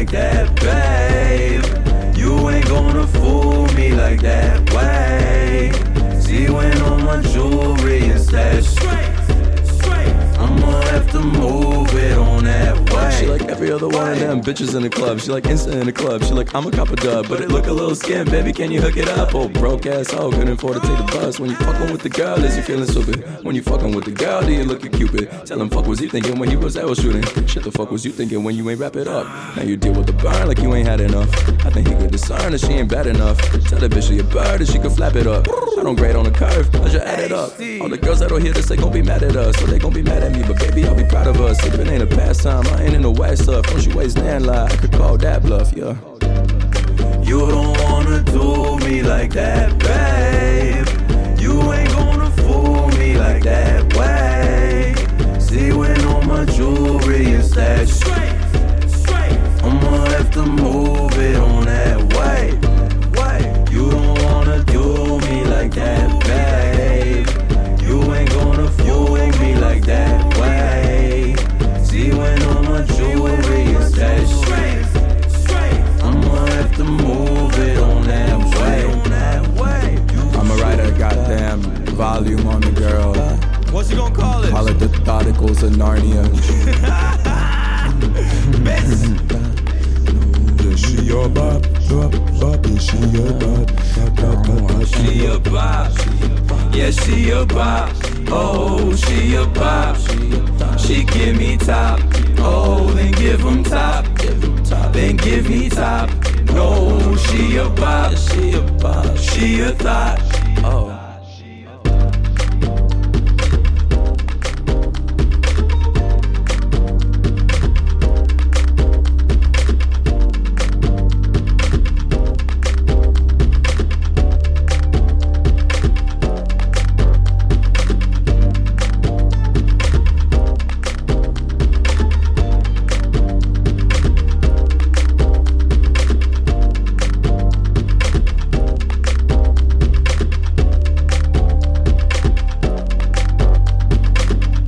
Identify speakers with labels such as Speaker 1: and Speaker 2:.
Speaker 1: Like that, babe. You ain't gonna fool me like
Speaker 2: She like every other one of them bitches in the club. She like instant in the club. She like I'm a cop a dub, but it look a little skin, baby. Can you hook it up? Oh, broke ass hoe, couldn't afford to take the bus. When you fucking with the girl, is you feeling stupid? When you fucking with the girl, do you look at Cupid? Tell him fuck was you thinking when he was arrow shooting? Shit the fuck was you thinking when you ain't wrap it up? Now you deal with the burn like you ain't had enough. I think he could discern that she ain't bad enough. Tell the bitch she a bird and she could flap it up. I don't grade on the curve, I just add it up. All the girls that'll hear this, they gon' be mad at us, so they gon' be mad at me. But baby, I'll be proud of us. If it ain't a pastime, I ain't in the west stuff. Don't you waste land lie, I could call that bluff, yeah.
Speaker 1: You don't wanna do me like that, babe. You ain't gonna fool me like that way. See when on my jewelry and stash.
Speaker 3: Straight. Straight.
Speaker 1: I'ma have to move
Speaker 3: He gonna call it?
Speaker 2: Call it the Thoticals of Narnia.
Speaker 4: Yeah, she your bop, bop, bop, she your bop, bop, bop, bop, bop.
Speaker 1: She a bop. Yeah, she a bop. Oh, she a bop. She give me top. Oh, then give him top. Then give me top. No, she a bop. She a bop. She a thought.